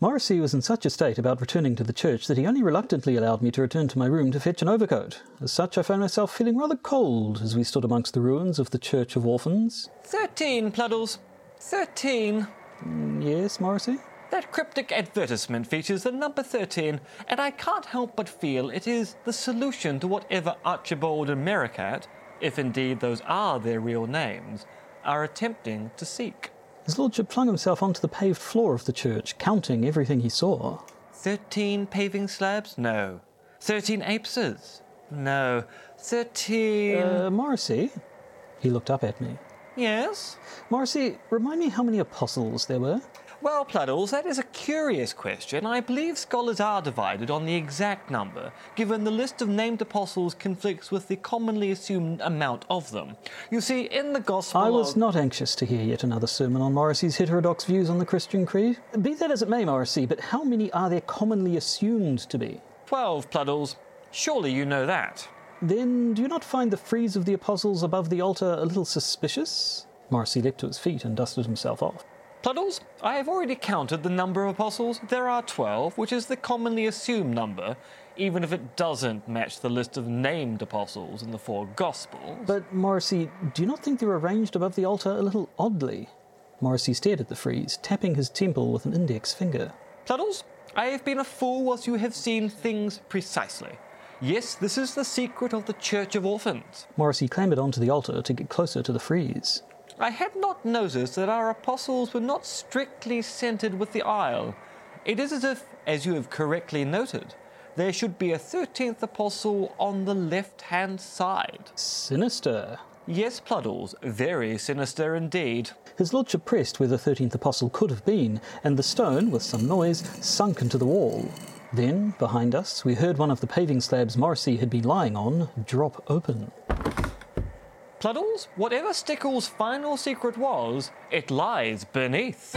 Morrissey was in such a state about returning to the church that he only reluctantly allowed me to return to my room to fetch an overcoat. As such, I found myself feeling rather cold as we stood amongst the ruins of the Church of Orphans. Thirteen, Pluddles. Thirteen. Mm, yes, Morrissey? That cryptic advertisement features the number 13, and I can't help but feel it is the solution to whatever Archibald and Merricat, if indeed those are their real names, are attempting to seek. His lordship flung himself onto the paved floor of the church, counting everything he saw. 13 paving slabs? No. 13 apses? No. 13. Uh, Morrissey? He looked up at me. yes? Morrissey, remind me how many apostles there were? Well, Pluddles, that is a curious question. I believe scholars are divided on the exact number, given the list of named apostles conflicts with the commonly assumed amount of them. You see, in the Gospel. I was of- not anxious to hear yet another sermon on Morrissey's heterodox views on the Christian creed. Be that as it may, Morrissey, but how many are there commonly assumed to be? 12, Pluddles. Surely you know that. Then do you not find the frieze of the apostles above the altar a little suspicious? Morrissey leapt to his feet and dusted himself off. Pluddles, I have already counted the number of apostles. There are 12, which is the commonly assumed number, even if it doesn't match the list of named apostles in the four Gospels. But, Morrissey, do you not think they're arranged above the altar a little oddly? Morrissey stared at the frieze, tapping his temple with an index finger. Pluddles, I have been a fool whilst you have seen things precisely. Yes, this is the secret of the Church of Orphans. Morrissey clambered onto the altar to get closer to the frieze. I had not noticed that our apostles were not strictly centered with the aisle. It is as if, as you have correctly noted, there should be a 13th apostle on the left hand side. Sinister. Yes, Pluddles, very sinister indeed. His lordship pressed where the thirteenth apostle could have been, and the stone, with some noise, sunk into the wall. Then, behind us, we heard one of the paving slabs Morrissey had been lying on drop open. Pluddles, whatever Stickle's final secret was, it lies beneath.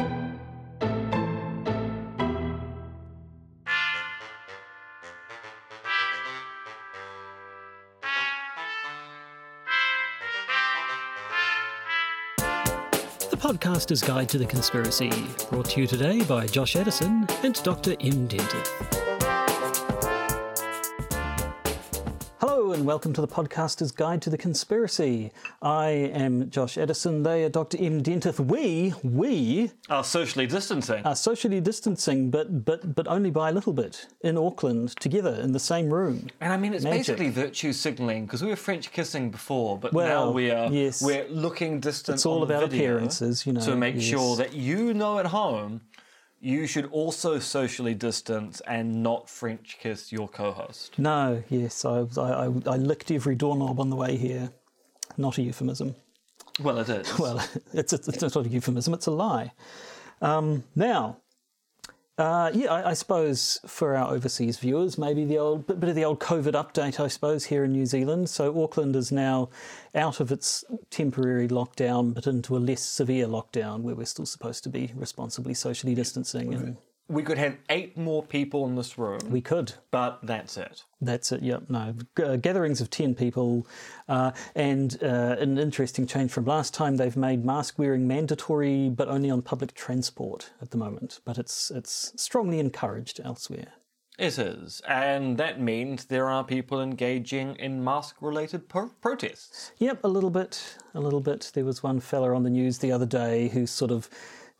The Podcaster's Guide to the Conspiracy, brought to you today by Josh Edison and Dr. M. Dentith. And welcome to the Podcaster's Guide to the Conspiracy. I am Josh Edison. They are Dr. M. Dentith. We, we Are socially distancing. are socially distancing, but but but only by a little bit in Auckland, together in the same room. And I mean, it's Magic. basically virtue signaling because we were French kissing before, but Well, now we are yes. we're looking distant. It's all on about video appearances, you know, to make yes. sure that you know at home you should also socially distance and not French kiss your co-host. No, yes, I, I, I, I licked every doorknob on the way here. Not a euphemism. Well, it is. Well, it's, it's, it's not a euphemism, it's a lie. Um, now, uh, yeah, I, I suppose for our overseas viewers, maybe the old bit, bit of the old COVID update, I suppose, here in New Zealand. So Auckland is now out of its temporary lockdown, but into a less severe lockdown where we're still supposed to be responsibly socially distancing. And we could have eight more people in this room, we could. but that's it. That's it. Yep. No G- uh, gatherings of ten people, uh, and uh, an interesting change from last time. They've made mask wearing mandatory, but only on public transport at the moment. But it's it's strongly encouraged elsewhere. It is, and that means there are people engaging in mask-related pro- protests. Yep, a little bit, a little bit. There was one fella on the news the other day who sort of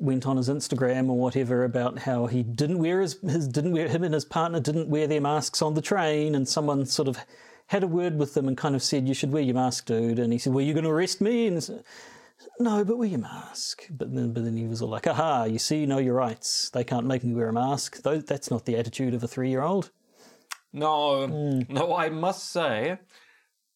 went on his Instagram or whatever about how he didn't wear his, his didn't wear him and his partner didn't wear their masks on the train, and someone sort of had a word with them and kind of said, "You should wear your mask, dude." And he said, "Well, you going to arrest me?" And said, no, but wear your mask. But then, but then he was all like, "Aha! You see, you know your rights. They can't make me wear a mask." Though that's not the attitude of a three-year-old. No, hmm. no, I must say,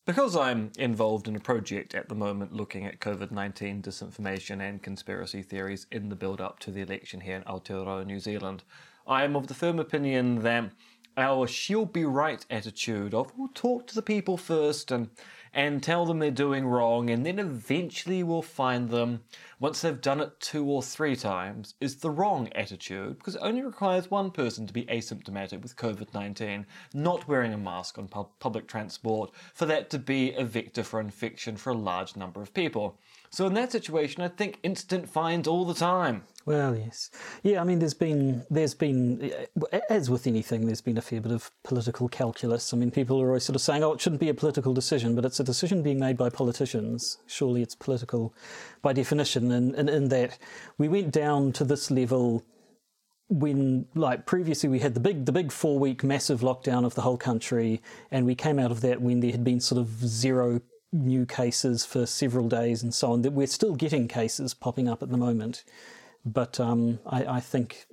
because I'm involved in a project at the moment looking at COVID 19 disinformation and conspiracy theories in the build up to the election here in Aotearoa, New Zealand, I am of the firm opinion that our she'll be right attitude of we'll talk to the people first and and tell them they're doing wrong and then eventually we'll find them once they've done it two or three times is the wrong attitude because it only requires one person to be asymptomatic with COVID-19 not wearing a mask on pub- public transport for that to be a vector for infection for a large number of people. So in that situation I think instant fines all the time. Well, yes, yeah. I mean, there's been there's been as with anything, there's been a fair bit of political calculus. I mean, people are always sort of saying, "Oh, it shouldn't be a political decision," but it's a decision being made by politicians. Surely, it's political by definition, and, and in that we went down to this level when like previously we had the big the big four week massive lockdown of the whole country and we came out of that when there had been sort of zero new cases for several days and so on that we're still getting cases popping up at the moment but um, I, I, think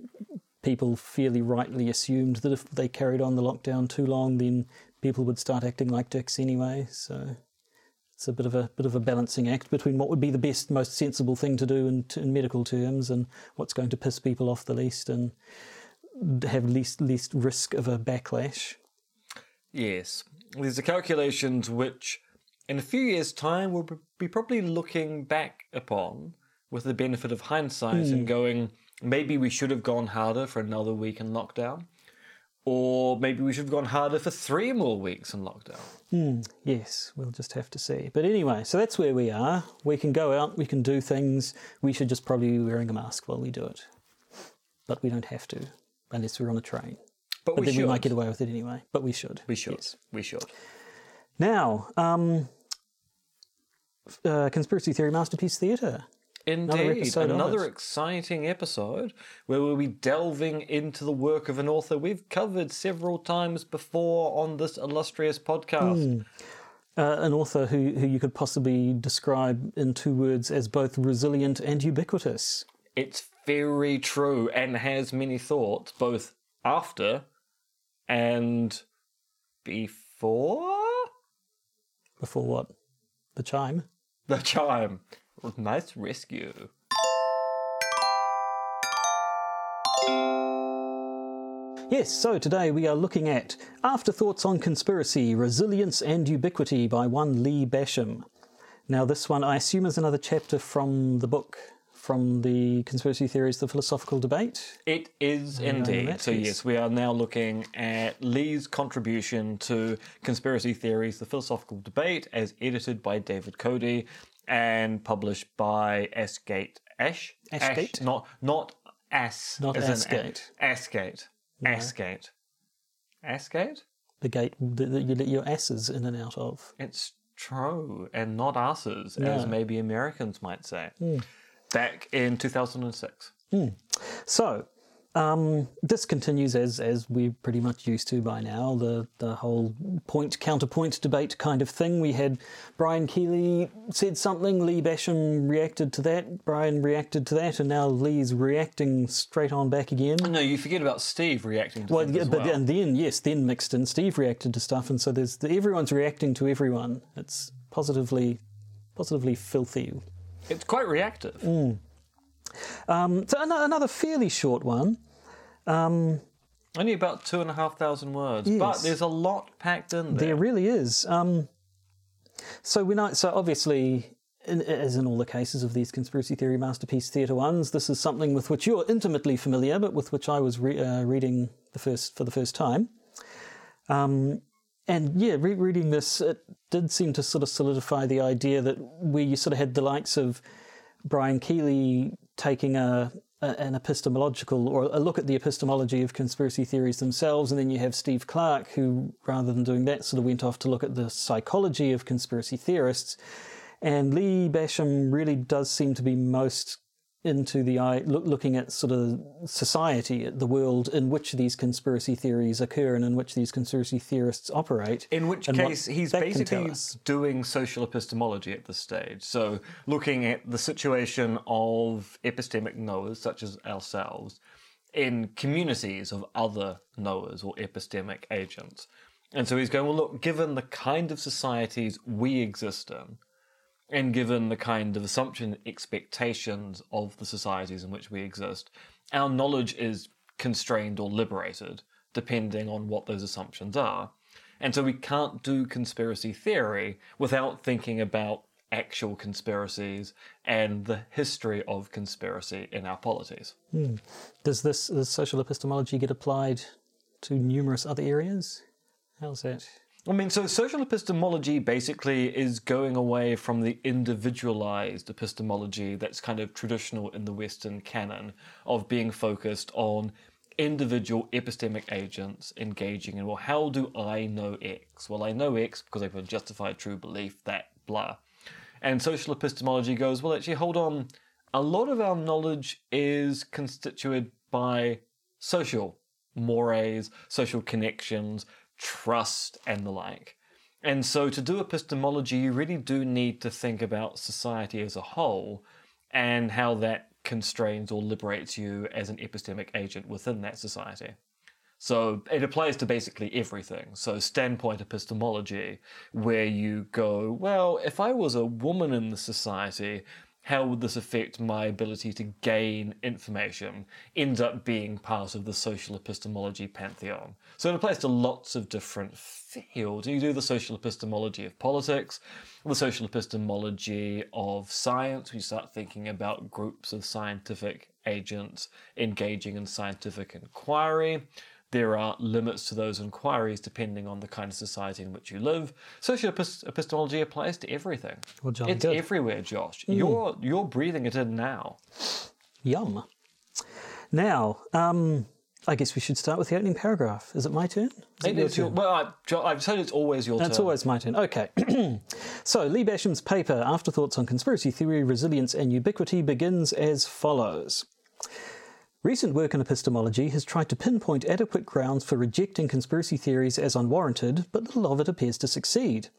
people fairly rightly assumed that if they carried on the lockdown too long, then people would start acting like dicks anyway. So it's a bit of a bit of a balancing act between what would be the best, most sensible thing to do in, in medical terms, and what's going to piss people off the least and have least least risk of a backlash. Yes, there's the calculations which, in a few years' time, we'll be probably looking back upon with the benefit of hindsight mm. and hmm. going, maybe we should have gone harder for another week in lockdown. Or maybe we should have gone harder for three more weeks in lockdown. Mm, yes, we'll just have to see. But anyway, so that's where we are. We can go out, we can do things. We should just probably be wearing a mask while we do it. But we don't have to, unless we're on a train. But, but we then should. we might get away with it anyway. But we should. We should. Yes. We should. Now, um, uh, Conspiracy Theory Masterpiece Theatre. Indeed, another, another exciting episode where we'll be delving into the work of an author we've covered several times before on this illustrious podcast. Mm. Uh, an author who, who you could possibly describe in two words as both resilient and ubiquitous. It's very true and has many thoughts, both after and before. Before what? The chime? The chime. Nice rescue. Yes, so today we are looking at Afterthoughts on Conspiracy, Resilience and Ubiquity by one Lee Basham. Now, this one I assume is another chapter from the book, from the Conspiracy Theories, the Philosophical Debate. It is indeed. So, yes, we are now looking at Lee's contribution to Conspiracy Theories, the Philosophical Debate, as edited by David Coady and published by Ashgate. Ash? Ashgate? Ash, not, not S. Not. Ashgate. No. Ashgate. Ashgate? The gate that you let your asses in and out of. It's true, and not asses, no. as maybe Americans might say. Mm. Back in 2006. Mm. So, um, this continues as as we're pretty much used to by now. The the whole point counterpoint debate kind of thing. We had Brian Keeley said something, Lee Basham reacted to that, Brian reacted to that, and now Lee's reacting straight on back again. No, you forget about Steve reacting. to Well, yeah, but well. and then yes, then mixed in, Steve reacted to stuff, and so there's everyone's reacting to everyone. It's positively positively filthy. It's quite reactive. Mm. Um, so another fairly short one. Um, Only about two and a half thousand words, yes. but there's a lot packed in there. There really is. Um, so we know. So obviously, in, as in all the cases of these conspiracy theory masterpiece theatre ones, this is something with which you're intimately familiar, but with which I was re- uh, reading the first for the first time. Um, and yeah, rereading this, it did seem to sort of solidify the idea that where you sort of had the likes of Brian Keeley taking a, a, an epistemological or a look at the epistemology of conspiracy theories themselves, and then you have Steve Clarke, who rather than doing that, sort of went off to look at the psychology of conspiracy theorists. And Lee Basham really does seem to be most into the eye, look, looking at sort of society, the world in which these conspiracy theories occur and in which these conspiracy theorists operate. In which case, he's basically doing social epistemology at this stage. So, looking at the situation of epistemic knowers, such as ourselves, in communities of other knowers or epistemic agents. And so he's going, well, look, given the kind of societies we exist in, and given the kind of assumption expectations of the societies in which we exist, our knowledge is constrained or liberated depending on what those assumptions are. And so we can't do conspiracy theory without thinking about actual conspiracies and the history of conspiracy in our polities. Hmm. Does this does social epistemology get applied to numerous other areas? How's that? I mean, so social epistemology basically is going away from the individualized epistemology that's kind of traditional in the Western canon of being focused on individual epistemic agents engaging in, well, how do I know X? Well, I know X because I've got a justified true belief that blah. And social epistemology goes, well, actually, hold on. A lot of our knowledge is constituted by social mores, social connections, trust, and the like. And so, to do epistemology, you really do need to think about society as a whole and how that constrains or liberates you as an epistemic agent within that society. So it applies to basically everything. So standpoint epistemology, where you go, well, if I was a woman in the society, how would this affect my ability to gain information, ends up being part of the social epistemology pantheon. So it applies to lots of different fields. You do the social epistemology of politics, the social epistemology of science, we start thinking about groups of scientific agents engaging in scientific inquiry there are limits to those inquiries depending on the kind of society in which you live. Social epistemology applies to everything. Well, it's good. everywhere, Josh. Mm. You're you're breathing it in now. Yum. Now, um, I guess we should start with the opening paragraph. Is it my turn? Is it, it your, turn? well, I, have said it's always your That's turn. It's always my turn. Okay. so, Lee Basham's paper, Afterthoughts on Conspiracy Theory, Resilience and Ubiquity, begins as follows. Recent work in epistemology has tried to pinpoint adequate grounds for rejecting conspiracy theories as unwarranted, but little of it appears to succeed.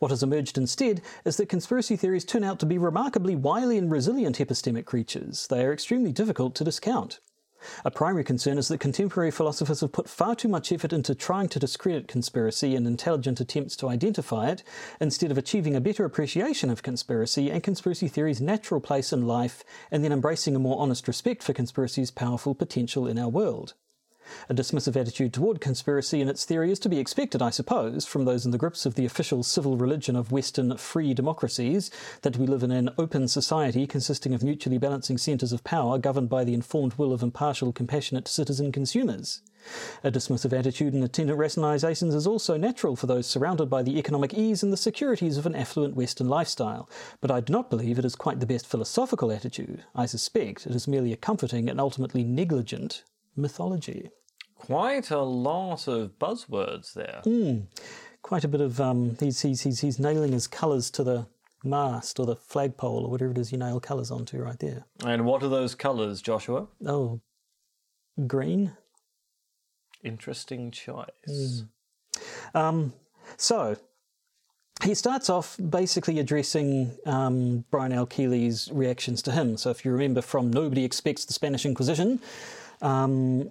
What has emerged instead is that conspiracy theories turn out to be remarkably wily and resilient epistemic creatures. They are extremely difficult to discount. A primary concern is that contemporary philosophers have put far too much effort into trying to discredit conspiracy and intelligent attempts to identify it, instead of achieving a better appreciation of conspiracy and conspiracy theory's natural place in life, and then embracing a more honest respect for conspiracy's powerful potential in our world. A dismissive attitude toward conspiracy and its theory is to be expected, I suppose, from those in the grips of the official civil religion of Western free democracies, that we live in an open society consisting of mutually balancing centres of power governed by the informed will of impartial, compassionate citizen consumers. A dismissive attitude and attendant rationalizations is also natural for those surrounded by the economic ease and the securities of an affluent Western lifestyle, but I do not believe it is quite the best philosophical attitude. I suspect it is merely a comforting and ultimately negligent mythology. Quite a lot of buzzwords there. Mm, quite a bit of um, he's, he's he's he's nailing his colours to the mast or the flagpole or whatever it is you nail colours onto right there. And what are those colours, Joshua? Oh, green. Interesting choice. Mm. Um, so he starts off basically addressing um, Brian L. Keeley's reactions to him. So if you remember from Nobody Expects the Spanish Inquisition, um,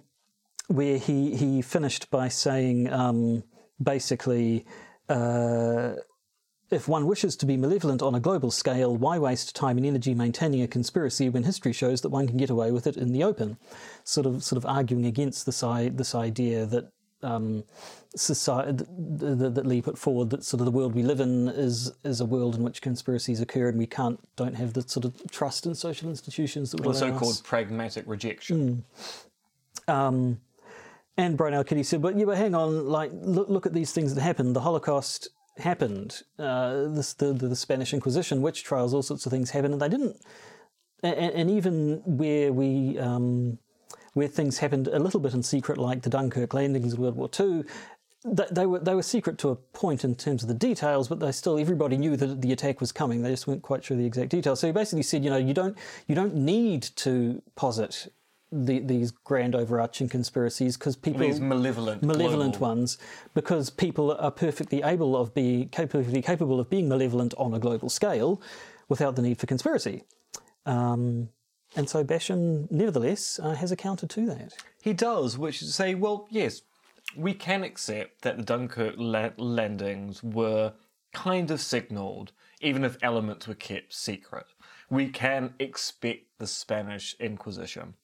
where he, he finished by saying um, basically, uh, if one wishes to be malevolent on a global scale, why waste time and energy maintaining a conspiracy when history shows that one can get away with it in the open? Sort of, sort of arguing against this, this idea that um, society that, that Lee put forward that sort of the world we live in is is a world in which conspiracies occur and we can't don't have the sort of trust in social institutions that would well, the so-called us. pragmatic rejection. Mm. Um, and Brian. Keeley said, but yeah, but hang on, like, look, look at these things that happened. The Holocaust happened, uh, this, the, the, the Spanish Inquisition, witch trials, all sorts of things happened, and they didn't. And, and even where we, um, where things happened a little bit in secret, like the Dunkirk landings in World War II, they, they were they were secret to a point in terms of the details, but they still everybody knew that the attack was coming. They just weren't quite sure the exact details. So he basically said, you know, you don't you don't need to posit the, these grand overarching conspiracies because people these malevolent malevolent global. ones because people are perfectly able of be perfectly capable of being malevolent on a global scale without the need for conspiracy. Um, and so Basham, nevertheless, uh, has a counter to that. He does, which is to say, well, yes, we can accept that the Dunkirk la- landings were kind of signalled, even if elements were kept secret. We can expect the Spanish Inquisition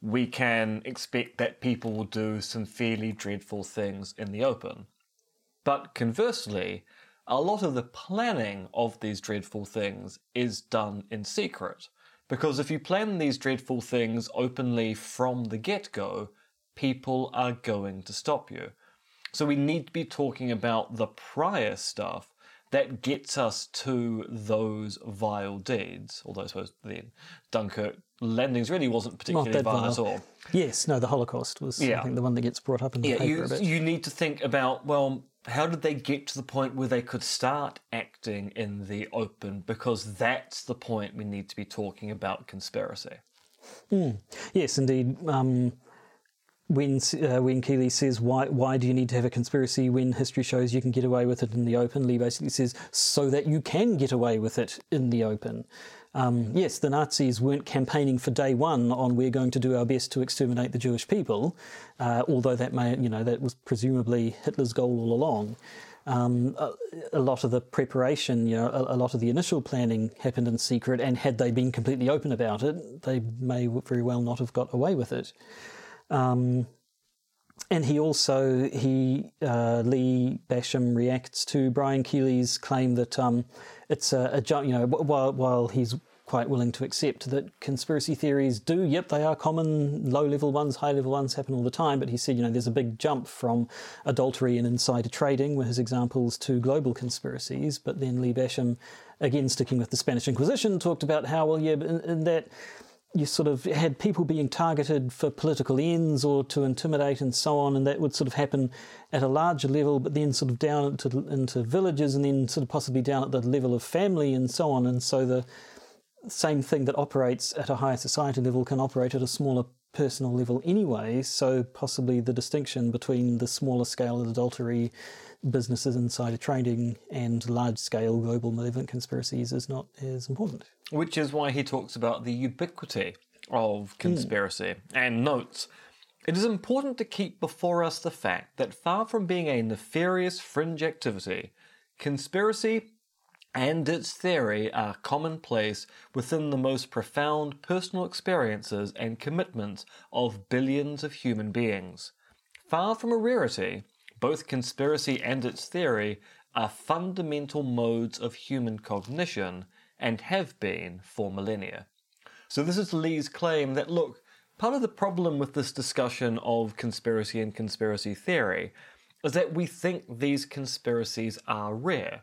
we can expect that people will do some fairly dreadful things in the open. But conversely, a lot of the planning of these dreadful things is done in secret. Because if you plan these dreadful things openly from the get go, people are going to stop you. So we need to be talking about the prior stuff that gets us to those vile deeds. Although I suppose then Dunkirk landings really wasn't particularly that vile, at all. Yes, no, the Holocaust was Yeah. I think the one that gets brought up in the Yeah, paper you, a bit. you need to think about well, how did they get to the point where they could start acting in the open? Because that's the point we need to be talking about conspiracy. Yes, indeed. Um, when uh, when Keeley says why why do you need to have a conspiracy when history shows you can get away with it in the open, Lee basically says so that you can get away with it in the open. Um, yes, the Nazis weren't campaigning for day one on we're going to do our best to exterminate the Jewish people, uh, although that may you know that was presumably Hitler's goal all along. Um, a, a lot of the preparation, you know, a, a lot of the initial planning happened in secret, and had they been completely open about it, they may very well not have got away with it. Um, and he also he uh, Lee Basham reacts to Brian Keeley's claim that um, it's a, a you know while while he's quite willing to accept that conspiracy theories do yep they are common low level ones high level ones happen all the time. But he said you know there's a big jump from adultery and insider trading were his examples to global conspiracies. But then Lee Basham again sticking with the Spanish Inquisition talked about how well yeah in, in that you sort of had people being targeted for political ends or to intimidate and so on, and that would sort of happen at a larger level, but then sort of down into, into villages and then sort of possibly down at the level of family and so on. And so the same thing that operates at a higher society level can operate at a smaller personal level anyway. So possibly the distinction between the smaller scale of adultery businesses, insider trading, and large scale global malevolent conspiracies is not as important. Which is why he talks about the ubiquity of hmm. conspiracy and notes. It is important to keep before us the fact that far from being a nefarious fringe activity, conspiracy and its theory are commonplace within the most profound personal experiences and commitments of billions of human beings. Far from a rarity, both conspiracy and its theory are fundamental modes of human cognition and have been for millennia. So, this is Lee's claim that look, part of the problem with this discussion of conspiracy and conspiracy theory is that we think these conspiracies are rare,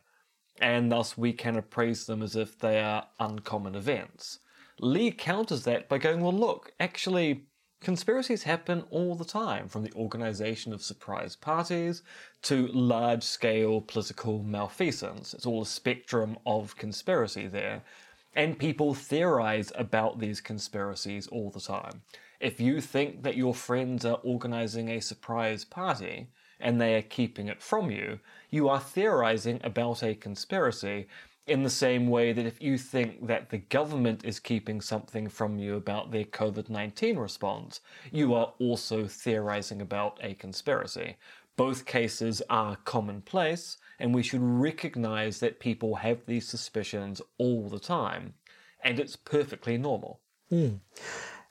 and thus we can appraise them as if they are uncommon events. Lee counters that by going, well, look, actually, conspiracies happen all the time, from the organization of surprise parties to large scale political malfeasance. It's all a spectrum of conspiracy there. And people theorize about these conspiracies all the time. If you think that your friends are organizing a surprise party and they are keeping it from you, you are theorizing about a conspiracy in the same way that if you think that the government is keeping something from you about their COVID 19 response, you are also theorizing about a conspiracy. Both cases are commonplace, and we should recognize that people have these suspicions all the time, and it's perfectly normal.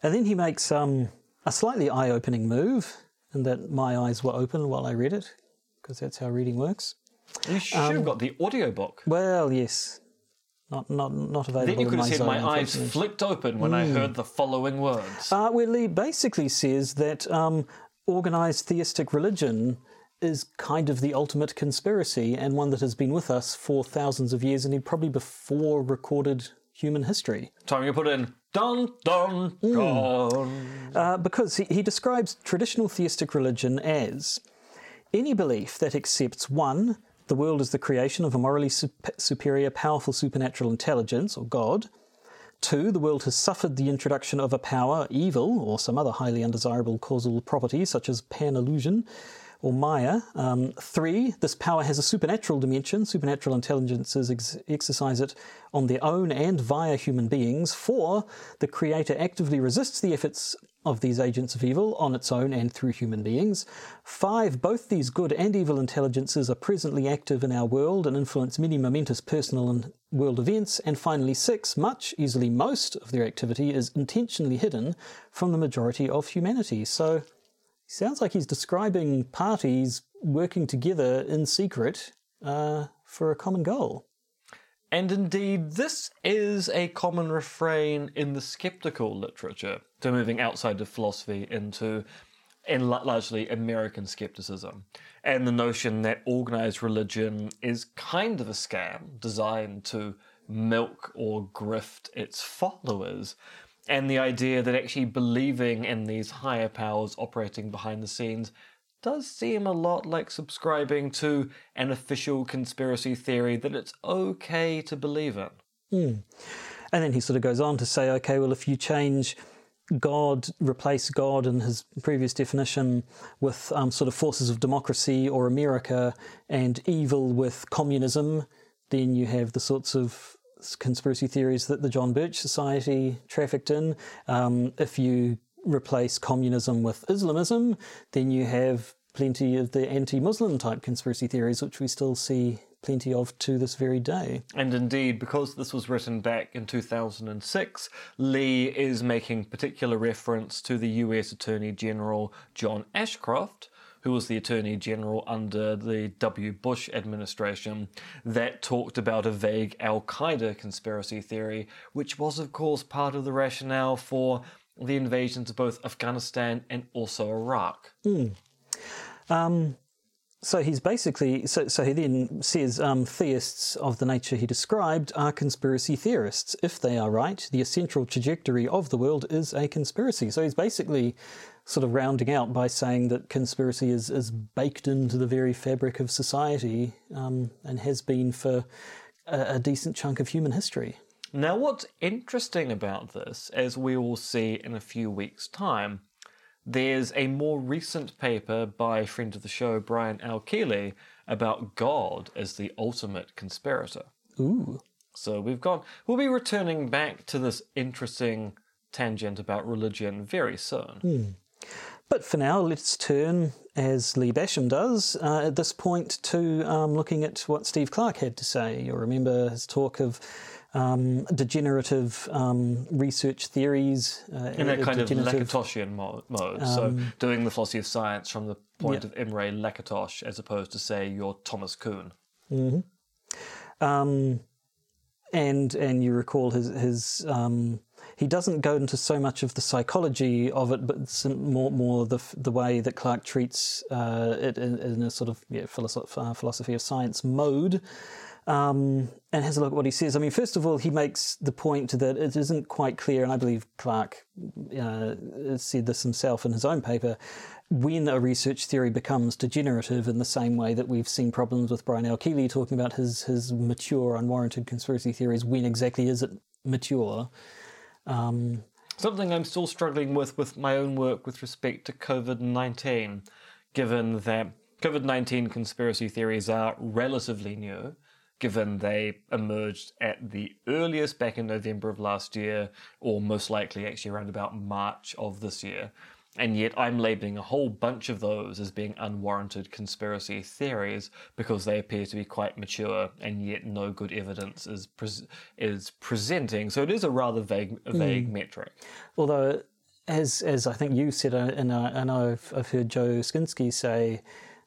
And then he makes um, a slightly eye opening move, in that my eyes were open while I read it, because that's how reading works. You should have got the audiobook. Well, yes. Not, not, not available Then you could have my said, My eyes flicked open when I heard the following words. Uh, where Lee basically says that um, organized theistic religion is kind of the ultimate conspiracy and one that has been with us for thousands of years, and probably before recorded human history. Time you put in dun dun dun. Uh, because he, he describes traditional theistic religion as any belief that accepts one, the world is the creation of a morally sup- superior, powerful supernatural intelligence, or God. Two, the world has suffered the introduction of a power, evil, or some other highly undesirable causal property, such as pan illusion or Maya. Um, three, this power has a supernatural dimension. Supernatural intelligences ex- exercise it on their own and via human beings. Four, the Creator actively resists the efforts of these agents of evil on its own and through human beings. Five, both these good and evil intelligences are presently active in our world and influence many momentous personal and world events. And finally, six, much, easily most of their activity is intentionally hidden from the majority of humanity. So, Sounds like he's describing parties working together in secret uh, for a common goal. And indeed, this is a common refrain in the skeptical literature. So, moving outside of philosophy into and largely American skepticism, and the notion that organized religion is kind of a scam designed to milk or grift its followers, and the idea that actually believing in these higher powers operating behind the scenes does seem a lot like subscribing to an official conspiracy theory that it's okay to believe in. And then he sort of goes on to say, okay, well, if you change God, replace God in his previous definition with um, sort of forces of democracy or America, and evil with communism, then you have the sorts of conspiracy theories that the John Birch Society trafficked in. Um, if you replace communism with Islamism, then you have plenty of the anti Muslim type conspiracy theories, which we still see plenty of to this very day. And indeed, because this was written back in 2006, Lee is making particular reference to the US Attorney General John Ashcroft, who was the Attorney General under the W. Bush administration, that talked about a vague Al Qaeda conspiracy theory, which was, of course, part of the rationale for the invasions of both Afghanistan and also Iraq. So he's basically so. So he then says um, theists of the nature he described are conspiracy theorists. If they are right, the essential trajectory of the world is a conspiracy. So he's basically sort of rounding out by saying that conspiracy is is baked into the very fabric of society um, and has been for a, a decent chunk of human history. Now, what's interesting about this, as we will see in a few weeks' time, there's a more recent paper by a friend of the show, Brian L. Keeley, about God as the ultimate conspirator. Ooh. So we've got, we'll be returning back to this interesting tangent about religion very soon. But for now, let's turn, as Lee Basham does, uh, at this point to um, looking at what Steve Clarke had to say. You'll remember his talk of um, degenerative um, research theories. Uh, In a kind of Lakatosian mo- mode. so doing the philosophy of science from the point of Imre Lakatos as opposed to, say, your Thomas Kuhn. Um, and and you recall his his um, he doesn't go into so much of the psychology of it, but more more the the way that Clarke treats uh, it in, in a sort of yeah, philosoph- uh, philosophy of science mode. Um, and has a look at what he says. I mean, first of all, he makes the point that it isn't quite clear, and I believe Clarke uh, said this himself in his own paper, when a research theory becomes degenerative in the same way that we've seen problems with Brian L. Keeley talking about his, his mature, unwarranted conspiracy theories. When exactly is it mature? Something I'm still struggling with with my own work with respect to COVID 19, given that COVID 19 conspiracy theories are relatively new, given they emerged at the earliest back in November of last year, or most likely actually around about March of this year. And yet, I'm labeling a whole bunch of those as being unwarranted conspiracy theories because they appear to be quite mature, and yet no good evidence is pres- is presenting. So it is a rather vague, a vague metric. Although, as as I think you said, uh, and I, and I've, I've heard Joe Uscinski say,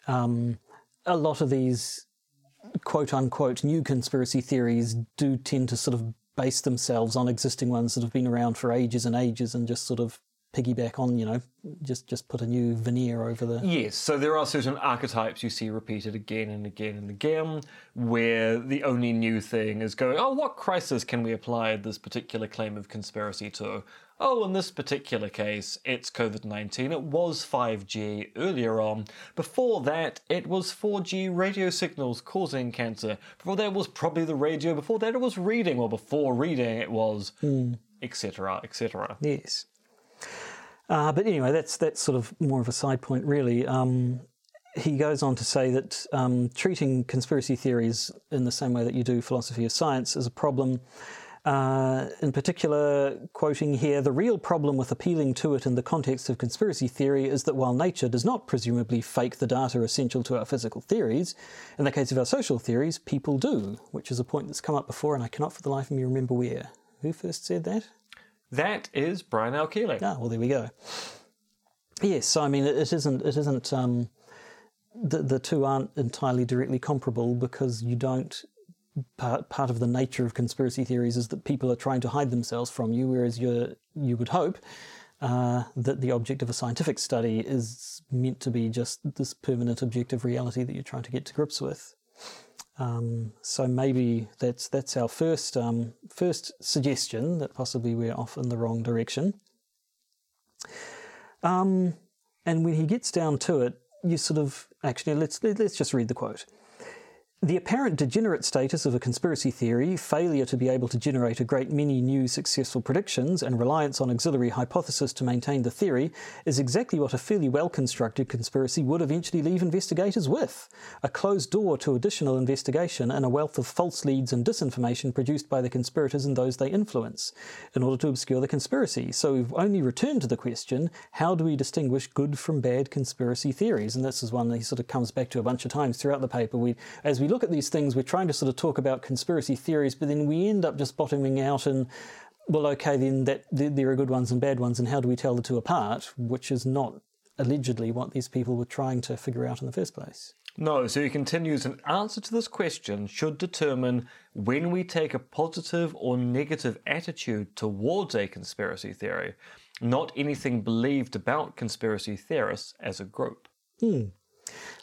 um, a lot of these quote unquote new conspiracy theories do tend to sort of base themselves on existing ones that have been around for ages and ages, and just sort of piggyback on, you know, just just put a new veneer over the. Yes, so there are certain archetypes you see repeated again and again and again, where the only new thing is going, oh, what crisis can we apply this particular claim of conspiracy to? Oh, in this particular case, it's COVID 19. It was 5G earlier on. Before that, it was 4G radio signals causing cancer. Before that, it was probably the radio. Before that, it was reading. Well, before reading, it was etc., etc. Yes. Uh, but anyway, that's that's sort of more of a side point, really. Um, he goes on to say that um, treating conspiracy theories in the same way that you do philosophy of science is a problem. Uh, in particular, quoting here, the real problem with appealing to it in the context of conspiracy theory is that while nature does not presumably fake the data essential to our physical theories, in the case of our social theories, people do, which is a point that's come up before, and I cannot for the life of me remember where. Who first said that? That is Brian L. Keeley. Ah, well, there we go. Yes, so I mean, it, it isn't. It isn't. Um, the the two aren't entirely directly comparable because you don't. Part part of the nature of conspiracy theories is that people are trying to hide themselves from you, whereas you you would hope uh, that the object of a scientific study is meant to be just this permanent objective reality that you're trying to get to grips with. Um, so maybe that's that's our first um, first suggestion that possibly we're off in the wrong direction. Um, and when he gets down to it, you sort of actually let's let's just read the quote. The apparent degenerate status of a conspiracy theory, failure to be able to generate a great many new successful predictions, and reliance on auxiliary hypothesis to maintain the theory is exactly what a fairly well constructed conspiracy would eventually leave investigators with a closed door to additional investigation and a wealth of false leads and disinformation produced by the conspirators and those they influence, in order to obscure the conspiracy. So we've only returned to the question how do we distinguish good from bad conspiracy theories? And this is one that he sort of comes back to a bunch of times throughout the paper. We, as we we look at these things, we're trying to sort of talk about conspiracy theories, but then we end up just bottoming out in, well, okay, then that there are good ones and bad ones, and how do we tell the two apart? Which is not allegedly what these people were trying to figure out in the first place. No, so he continues an answer to this question should determine when we take a positive or negative attitude towards a conspiracy theory, not anything believed about conspiracy theorists as a group. Hmm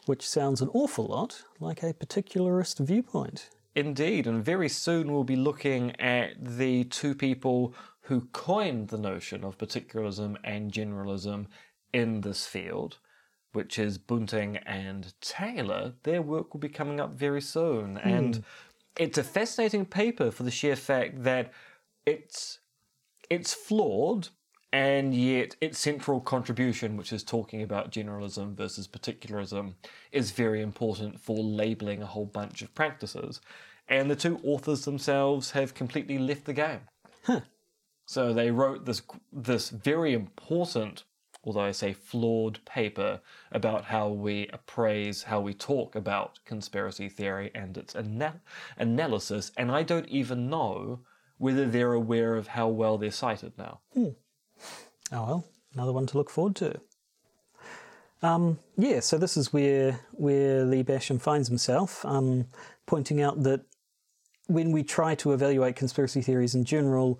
which sounds an awful lot like a particularist viewpoint. Indeed, and very soon we'll be looking at the two people who coined the notion of particularism and generalism in this field, which is Buenting and Taylor. Their work will be coming up very soon, mm. and it's a fascinating paper for the sheer fact that it's it's flawed and yet its central contribution, which is talking about generalism versus particularism, is very important for labeling a whole bunch of practices. And the two authors themselves have completely left the game. Huh. So they wrote this this very important, although I say flawed paper about how we appraise, how we talk about conspiracy theory and its ana- analysis, and I don't even know whether they're aware of how well they're cited now. Hmm. Oh well, another one to look forward to. Um, yeah, so this is where where Lee Basham finds himself, um, pointing out that when we try to evaluate conspiracy theories in general,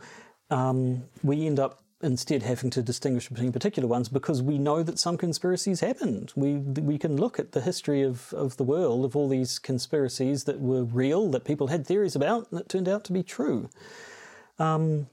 um, we end up instead having to distinguish between particular ones because we know that some conspiracies happened. We we can look at the history of, of the world of all these conspiracies that were real, that people had theories about, and that turned out to be true. Um,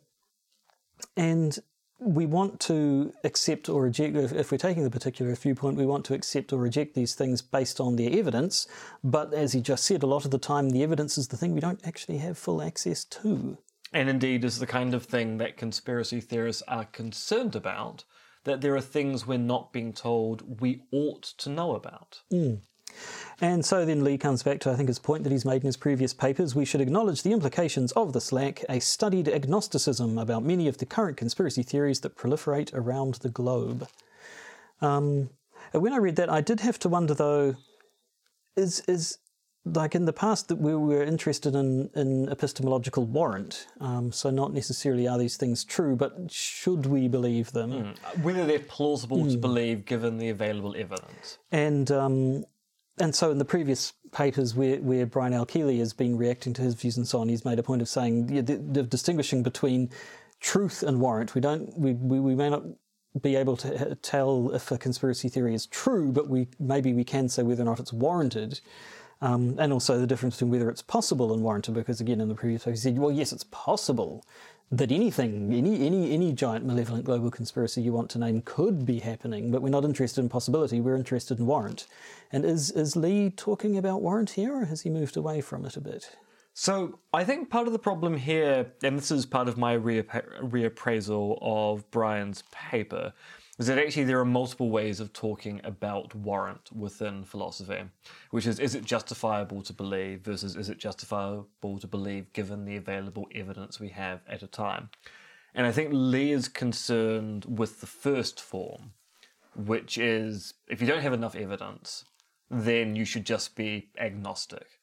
and we want to accept or reject, if we're taking the particular viewpoint, we want to accept or reject these things based on their evidence. But as he just said, a lot of the time the evidence is the thing we don't actually have full access to. And indeed is the kind of thing that conspiracy theorists are concerned about, that there are things we're not being told we ought to know about. Mm. And so then Lee comes back to, I think, his point that he's made in his previous papers. We should acknowledge the implications of this lack, a studied agnosticism about many of the current conspiracy theories that proliferate around the globe. Um, when I read that, I did have to wonder, though, is, is like in the past that we were interested in, in epistemological warrant. Um, so not necessarily are these things true, but should we believe them? Mm. Whether they're plausible mm. to hmm. believe given the available evidence. And um, and so in the previous papers where, where Brian L. Keeley has been reacting to his views and so on, he's made a point of saying the, the distinguishing between truth and warrant. We don't we, we, we may not be able to tell if a conspiracy theory is true, but we maybe we can say whether or not it's warranted. Um, and also the difference between whether it's possible and warranted, because again, in the previous he said, well, yes, it's possible, that anything, any, any, any giant malevolent global conspiracy you want to name could be happening, but we're not interested in possibility, we're interested in warrant. And is, is Lee talking about warrant here, or has he moved away from it a bit? So I think part of the problem here, and this is part of my reappraisal of Brian's paper, is that actually there are multiple ways of talking about warrant within philosophy, which is is it justifiable to believe versus is it justifiable to believe given the available evidence we have at a time. And I think Lee is concerned with the first form, which is if you don't have enough evidence, then you should just be agnostic.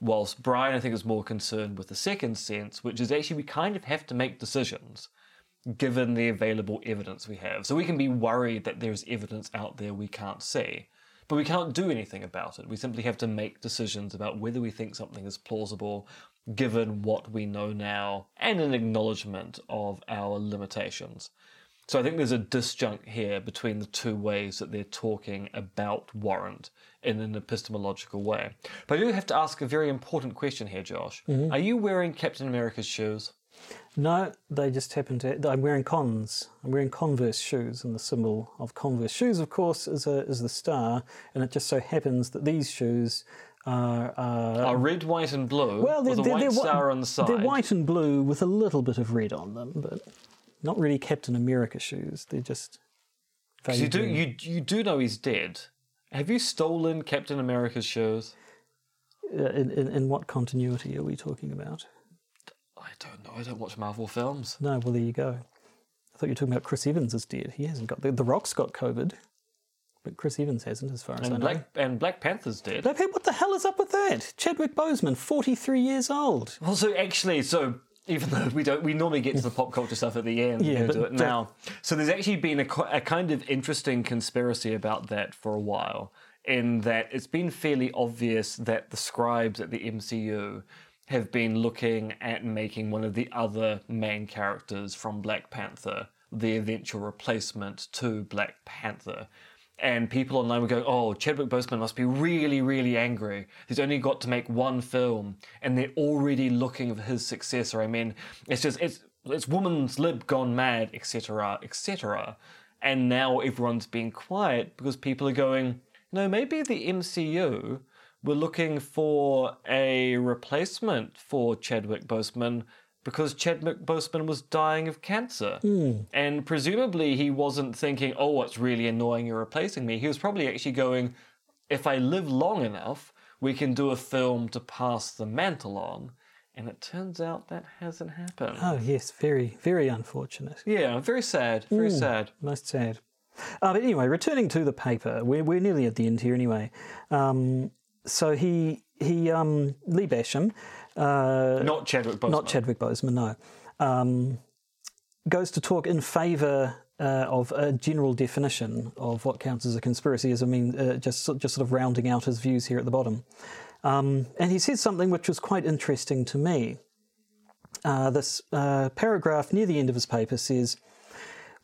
Whilst Brian, I think, is more concerned with the second sense, which is actually we kind of have to make decisions given the available evidence we have. So we can be worried that there's evidence out there we can't see, but we can't do anything about it. We simply have to make decisions about whether we think something is plausible given what we know now and an acknowledgement of our limitations. So I think there's a disjunct here between the two ways that they're talking about warrant in an epistemological way. But I do have to ask a very important question here, Josh. Mm-hmm. Are you wearing Captain America's shoes? No, they just happen to. I'm wearing cons. I'm wearing Converse shoes, and the symbol of Converse shoes, of course, is a is the star. And it just so happens that these shoes are. are Are red, white, and blue well, they're, with a they're, white they're, star on the side? They're white and blue with a little bit of red on them, but not really Captain America shoes. They're just. 'Cause you do you you do know he's dead. Have you stolen Captain America's shoes? Uh, in, in, in what continuity are we talking about? I don't know. I don't watch Marvel films. No, well, there you go. I thought you were talking about Chris Evans is dead. He hasn't got the, the Rock's got COVID, but Chris Evans hasn't, as far as I And know. And Black Panther's dead. Black what the hell is up with that? Chadwick Boseman, forty-three years old. Well, so actually, so even though we don't, we normally get to the pop culture stuff at the end. Yeah, we're going do but it now. So there's actually been a, a kind of interesting conspiracy about that for a while. In that it's been fairly obvious that the scribes at the MCU have been looking at making one of the other main characters from Black Panther the eventual replacement to Black Panther. And people online were going, oh, Chadwick Boseman must be really, really angry. He's only got to make one film, and they're already looking for his successor. I mean, it's just, it's, it's woman's lib gone mad, etc., etc. And now everyone's being quiet because people are going, no, maybe the MCU were looking for a replacement for Chadwick Boseman because Chadwick Boseman was dying of cancer. And presumably he wasn't thinking, oh, it's really annoying you're replacing me. He was probably actually going, if I live long enough, we can do a film to pass the mantle on. And it turns out that hasn't happened. Oh yes, very, very unfortunate. Yeah, very sad. Very sad. Most sad. Uh, but anyway, returning to the paper, we're, we're nearly at the end here anyway. Um, so he he um, Lee Basham, uh, Not Chadwick Boseman. not Chadwick Boseman, no, um, goes to talk in favour uh, of a general definition of what counts as a conspiracy. As I mean, uh, just just sort of rounding out his views here at the bottom. Um, and he says something which was quite interesting to me. Uh, this uh, paragraph near the end of his paper says.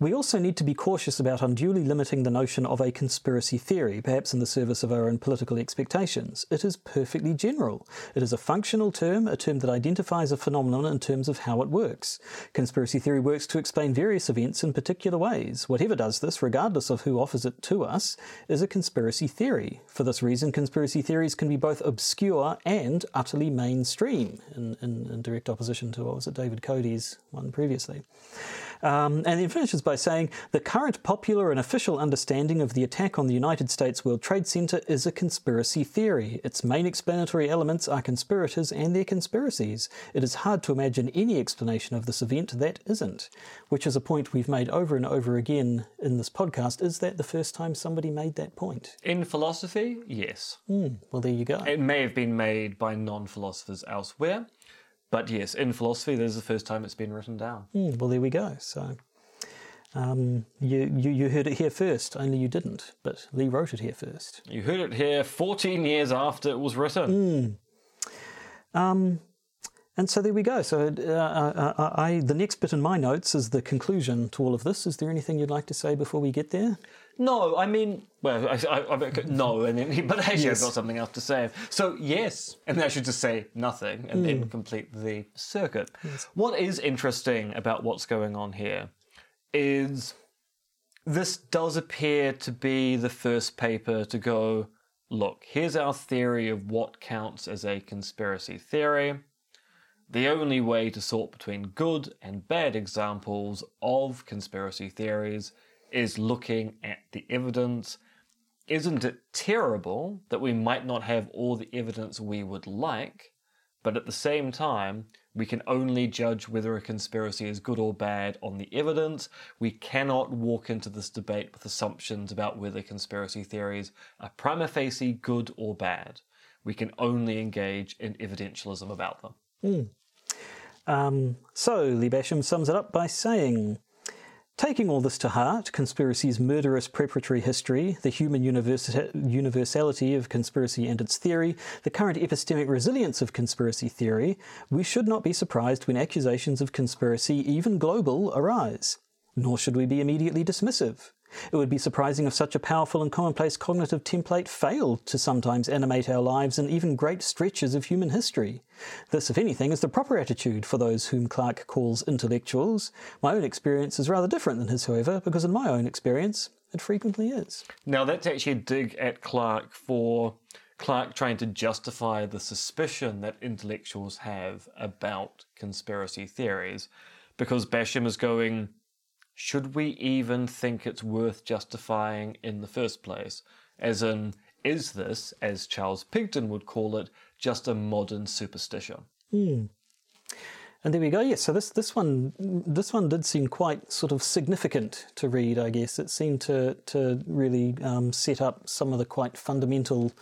We also need to be cautious about unduly limiting the notion of a conspiracy theory, perhaps in the service of our own political expectations. It is perfectly general. It is a functional term, a term that identifies a phenomenon in terms of how it works. Conspiracy theory works to explain various events in particular ways. Whatever does this, regardless of who offers it to us, is a conspiracy theory. For this reason, conspiracy theories can be both obscure and utterly mainstream, in, in, in direct opposition to what was it, David Coady's one previously. Um, and then finishes by saying the current popular and official understanding of the attack on the United States World Trade Center is a conspiracy theory. Its main explanatory elements are conspirators and their conspiracies. It is hard to imagine any explanation of this event that isn't. Which is a point we've made over and over again in this podcast. Is that the first time somebody made that point? In philosophy, yes. Well, there you go. It may have been made by non philosophers elsewhere, but yes, in philosophy, this is the first time it's been written down. Hmm, well, there we go. So. Um, you, you, you heard it here first, only you didn't, but Lee wrote it here first. You heard it here 14 years after it was written. Um, and so there we go. So uh, uh, uh, I, the next bit in my notes is the conclusion to all of this. Is there anything you'd like to say before we get there? No, I mean, well, I, I, I no, and then, but actually, Yes. I've got something else to say. So yes, and then I should just say nothing, and then complete the circuit. What is interesting about what's going on here is this does appear to be the first paper to go. Look, here's our theory of what counts as a conspiracy theory. The only way to sort between good and bad examples of conspiracy theories is looking at the evidence. Isn't it terrible that we might not have all the evidence we would like, but at the same time, we can only judge whether a conspiracy is good or bad on the evidence. We cannot walk into this debate with assumptions about whether conspiracy theories are prima facie good or bad. We can only engage in evidentialism about them. Hmm. Um, so Basham sums it up by saying. Taking all this to heart, conspiracy's murderous preparatory history, the human universa- universality of conspiracy and its theory, the current epistemic resilience of conspiracy theory, we should not be surprised when accusations of conspiracy, even global, arise. Nor should we be immediately dismissive. It would be surprising if such a powerful and commonplace cognitive template failed to sometimes animate our lives and even great stretches of human history. This, if anything, is the proper attitude for those whom Clarke calls intellectuals. My own experience is rather different than his, however, because in my own experience, it frequently is. Now, that's actually a dig at Clarke for Clarke trying to justify the suspicion that intellectuals have about conspiracy theories, because Basham is going, should we even think it's worth justifying in the first place? As in, is this, as Charles Pigden would call it, just a modern superstition? And there we go. Yes, so this this one this one did seem quite sort of significant to read. I guess it seemed to to really um, set up some of the quite fundamental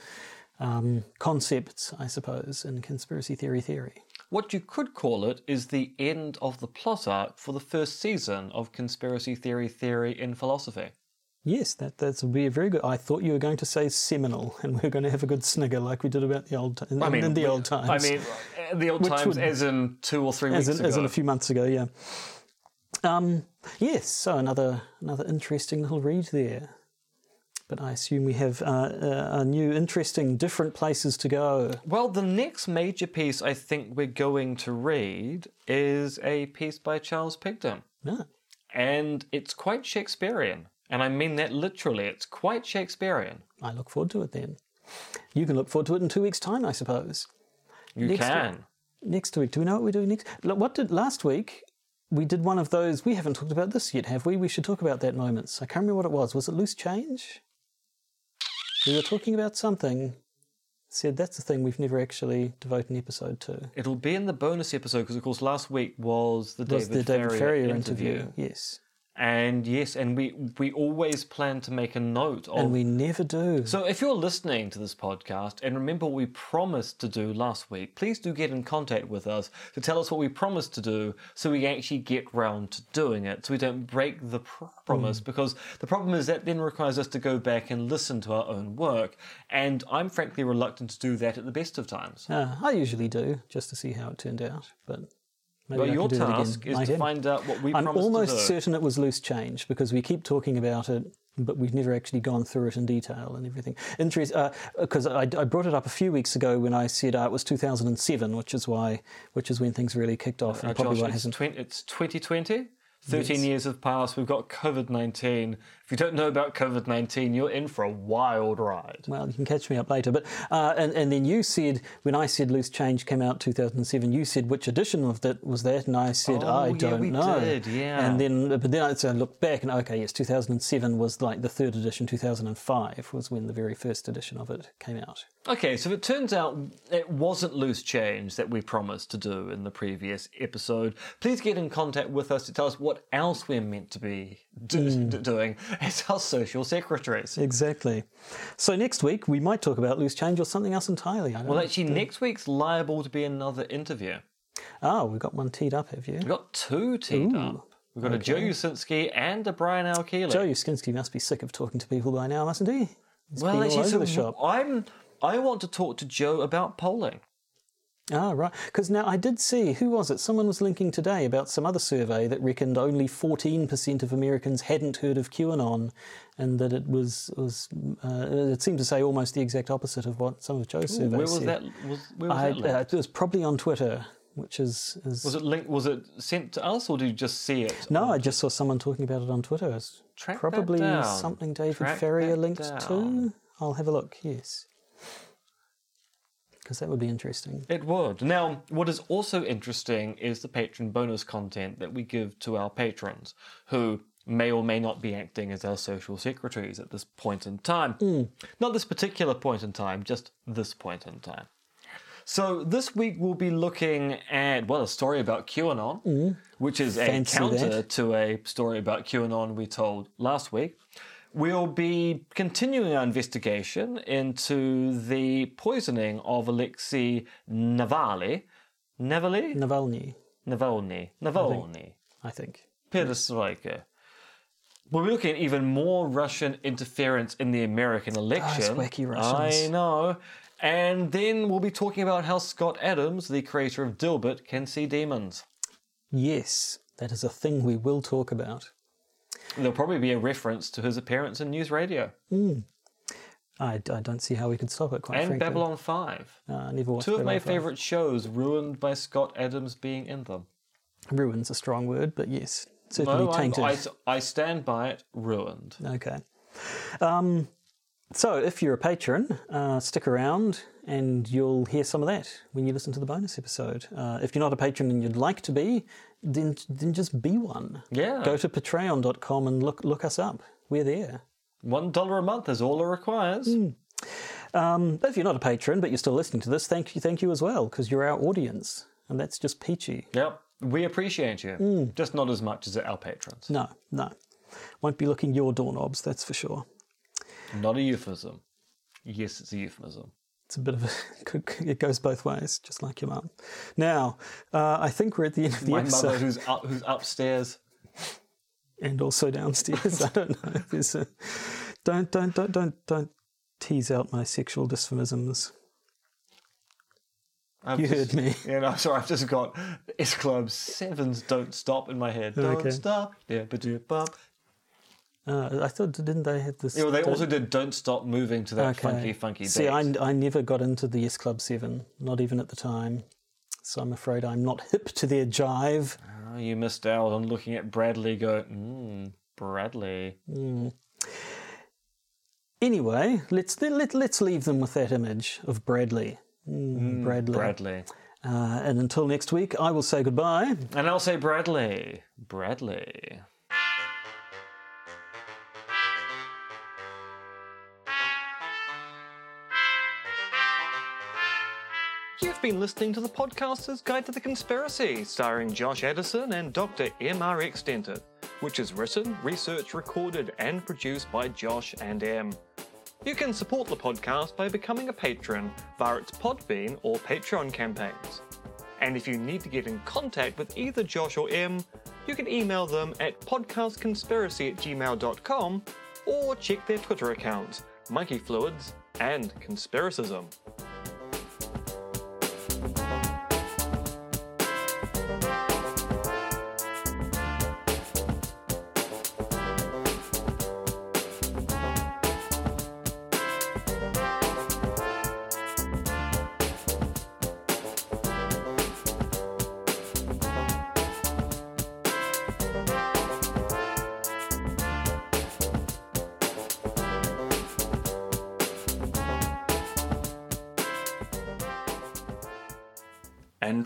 um, concepts, I suppose, in conspiracy theory theory. What you could call it is the end of the plot arc for the first season of Conspiracy Theory Theory in Philosophy. Yes, that that's would be a very good. I thought you were going to say seminal, and we are going to have a good snigger like we did about the old in, in the we- old times. I mean, the old Which times, would- as in two or three as weeks in, as in a few months ago, yeah. Um, yes, so another another interesting little read there. But I assume we have uh, uh, a new, interesting, different places to go. Well, the next major piece I think we're going to read is a piece by Charles Pigden. Ah, And it's quite Shakespearean. And I mean that literally. It's quite Shakespearean. I look forward to it then. You can look forward to it in two weeks' time, I suppose. You Next can. Next week, do we know what we're doing next? Look, What did last week? We did one of those. We haven't talked about this yet, have we? We should talk about that moments. I can't remember what it was. Was it loose change? We were talking about something. Said that's the thing we've never actually devoted an episode to. It'll be in the bonus episode because, of course, last week was the Was David, the David Farrier, Farrier interview. interview? Yes, And yes, and we we always plan to make a note of. and we never do. so if you're listening to this podcast and remember what we promised to do last week, please do get in contact with us to tell us what we promised to do so we actually get round to doing it so we don't break the pr- promise because the problem is that then requires us to go back and listen to our own work and I'm frankly reluctant to do that at the best of times. Uh, I usually do just to see how it turned out, but maybe But I your can do that task is to find out what we I'm almost certain it was loose change because we keep talking about it, but we've never actually gone through it in detail and everything. Interest, because I, I brought it up a few weeks ago when I said uh, it was 2007, which is why, which is when things really kicked off, and Uh, probably Josh, it's, hasn't. twen- it's 2020. 13 years have passed. We've got COVID 19. If you don't know about COVID 19, you're in for a wild ride. Well, you can catch me up later. But uh, and and then you said when I said loose change came out 2007, you said which edition of that was that, and I said Oh, I yeah, don't we know. did, yeah. And then but then I, so I looked back and okay, yes, 2007 was like the third edition. 2005 was when the very first edition of it came out. Okay, so it turns out it wasn't loose change that we promised to do in the previous episode. Please get in contact with us to tell us what else we're meant to be do- d- doing as our social secretaries. Exactly. So next week we might talk about loose change or something else entirely. I don't Well, know. actually, next week's liable to be another interview. Oh, we've got one teed up, have you? We've got two teed up. We've got a Joe Uscinski and a Brian L. Keeley. Joe Uscinski must be sick of talking to people by now, mustn't he? He's well, actually, so the shop. I'm. I want to talk to Joe about polling. Ah, right. Because now I did see, who was it? Someone was linking today about some other survey that reckoned only 14% of Americans hadn't heard of QAnon and that it was, was uh, it seemed to say almost the exact opposite of what some of Joe's surveys Where was said. that? Was, where was I, that uh, it was probably on Twitter, which is. is was it linked? Was it sent to us, or did you just see it? no, I just saw someone talking about it on Twitter. It's probably something David Track Farrier linked down. to. I'll have a look, yes. Because that would be interesting. It would. Now, what is also interesting is the patron bonus content that we give to our patrons, who may or may not be acting as our social secretaries at this point in time. Hmm. Not this particular point in time, just this point in time. So this week we'll be looking at well a story about QAnon, which is a Hmm. Counter that. to a story about QAnon we told last week. We'll be continuing our investigation into the poisoning of Alexei Navalny. Navalny? Navalny, Navalny. Navalny. I think. Perestroika. We'll be looking at even more Russian interference in the American election. wacky Russians. I know. And then we'll be talking about how Scott Adams, the creator of Dilbert, can see demons. Yes, that is a thing we will talk about. There'll probably be a reference to his appearance in NewsRadio I, I don't see how we could stop it, quite and frankly. Babylon 5. Uh, I never watched Two of my Babylon 5. favourite shows ruined by Scott Adams being in them. Ruin's a strong word, but yes, certainly No, tainted. I, I stand by it, ruined. Okay. Um, so, if you're a patron, uh, stick around and you'll hear some of that when you listen to the bonus episode. Uh, if you're not a patron and you'd like to be, then, then just be one. Yeah. Go to patreon.com and look, look us up. We're there. One dollar a month is all it requires. Um, if you're not a patron but you're still listening to this, thank you, thank you as well, because you're our audience. And that's just peachy. Yep. We appreciate you. Mm. Just not as much as our patrons. No, no. Won't be looking your doorknobs, that's for sure. Not a euphemism. Yes, it's a euphemism. It's a bit of a. It goes both ways, just like your mum. Now, uh, I think we're at the end of the My episode, mother who's up who's upstairs. and also downstairs. I don't know. if There's a, don't don't don't don't don't tease out my sexual dysphonisms. I've You just- heard me. Yeah, no, sorry, I've just got S Club Sevens Don't Stop in my head. Don't Okay. stop. Yeah, but do. Uh, I thought didn't they have this? Yeah, well, they also did Don't Stop Moving to that Okay. funky, funky See. I, I never got into the S Club Seven, not even at the time. So I'm afraid I'm not hip to their jive. Oh, you missed out on looking at Bradley go, mmm, Bradley. Anyway, let's let, let's leave them with that image of Bradley. Mm, Bradley. Bradley. Uh, and until next week, I will say goodbye. And I'll say Bradley. Bradley. You've been listening to the Podcaster's Guide to the Conspiracy, starring Josh Addison and Dr. M.R.X. Dentith, which is written, researched, recorded, and produced by Josh and M. You can support the podcast by becoming a patron via its Podbean or Patreon campaigns. And if you need to get in contact with either Josh or M, you can email them at podcastconspiracy at gmail.com or check their Twitter accounts, Monkey Fluids and Conspiracism.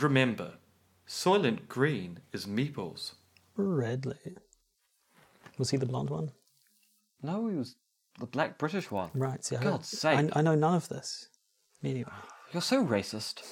Remember, Soylent Green is Meeples. Bradley. Was he the blonde one? No, he was the black British one. Right. See, I- God's sake. I, I know none of this. Anyway. You're so racist.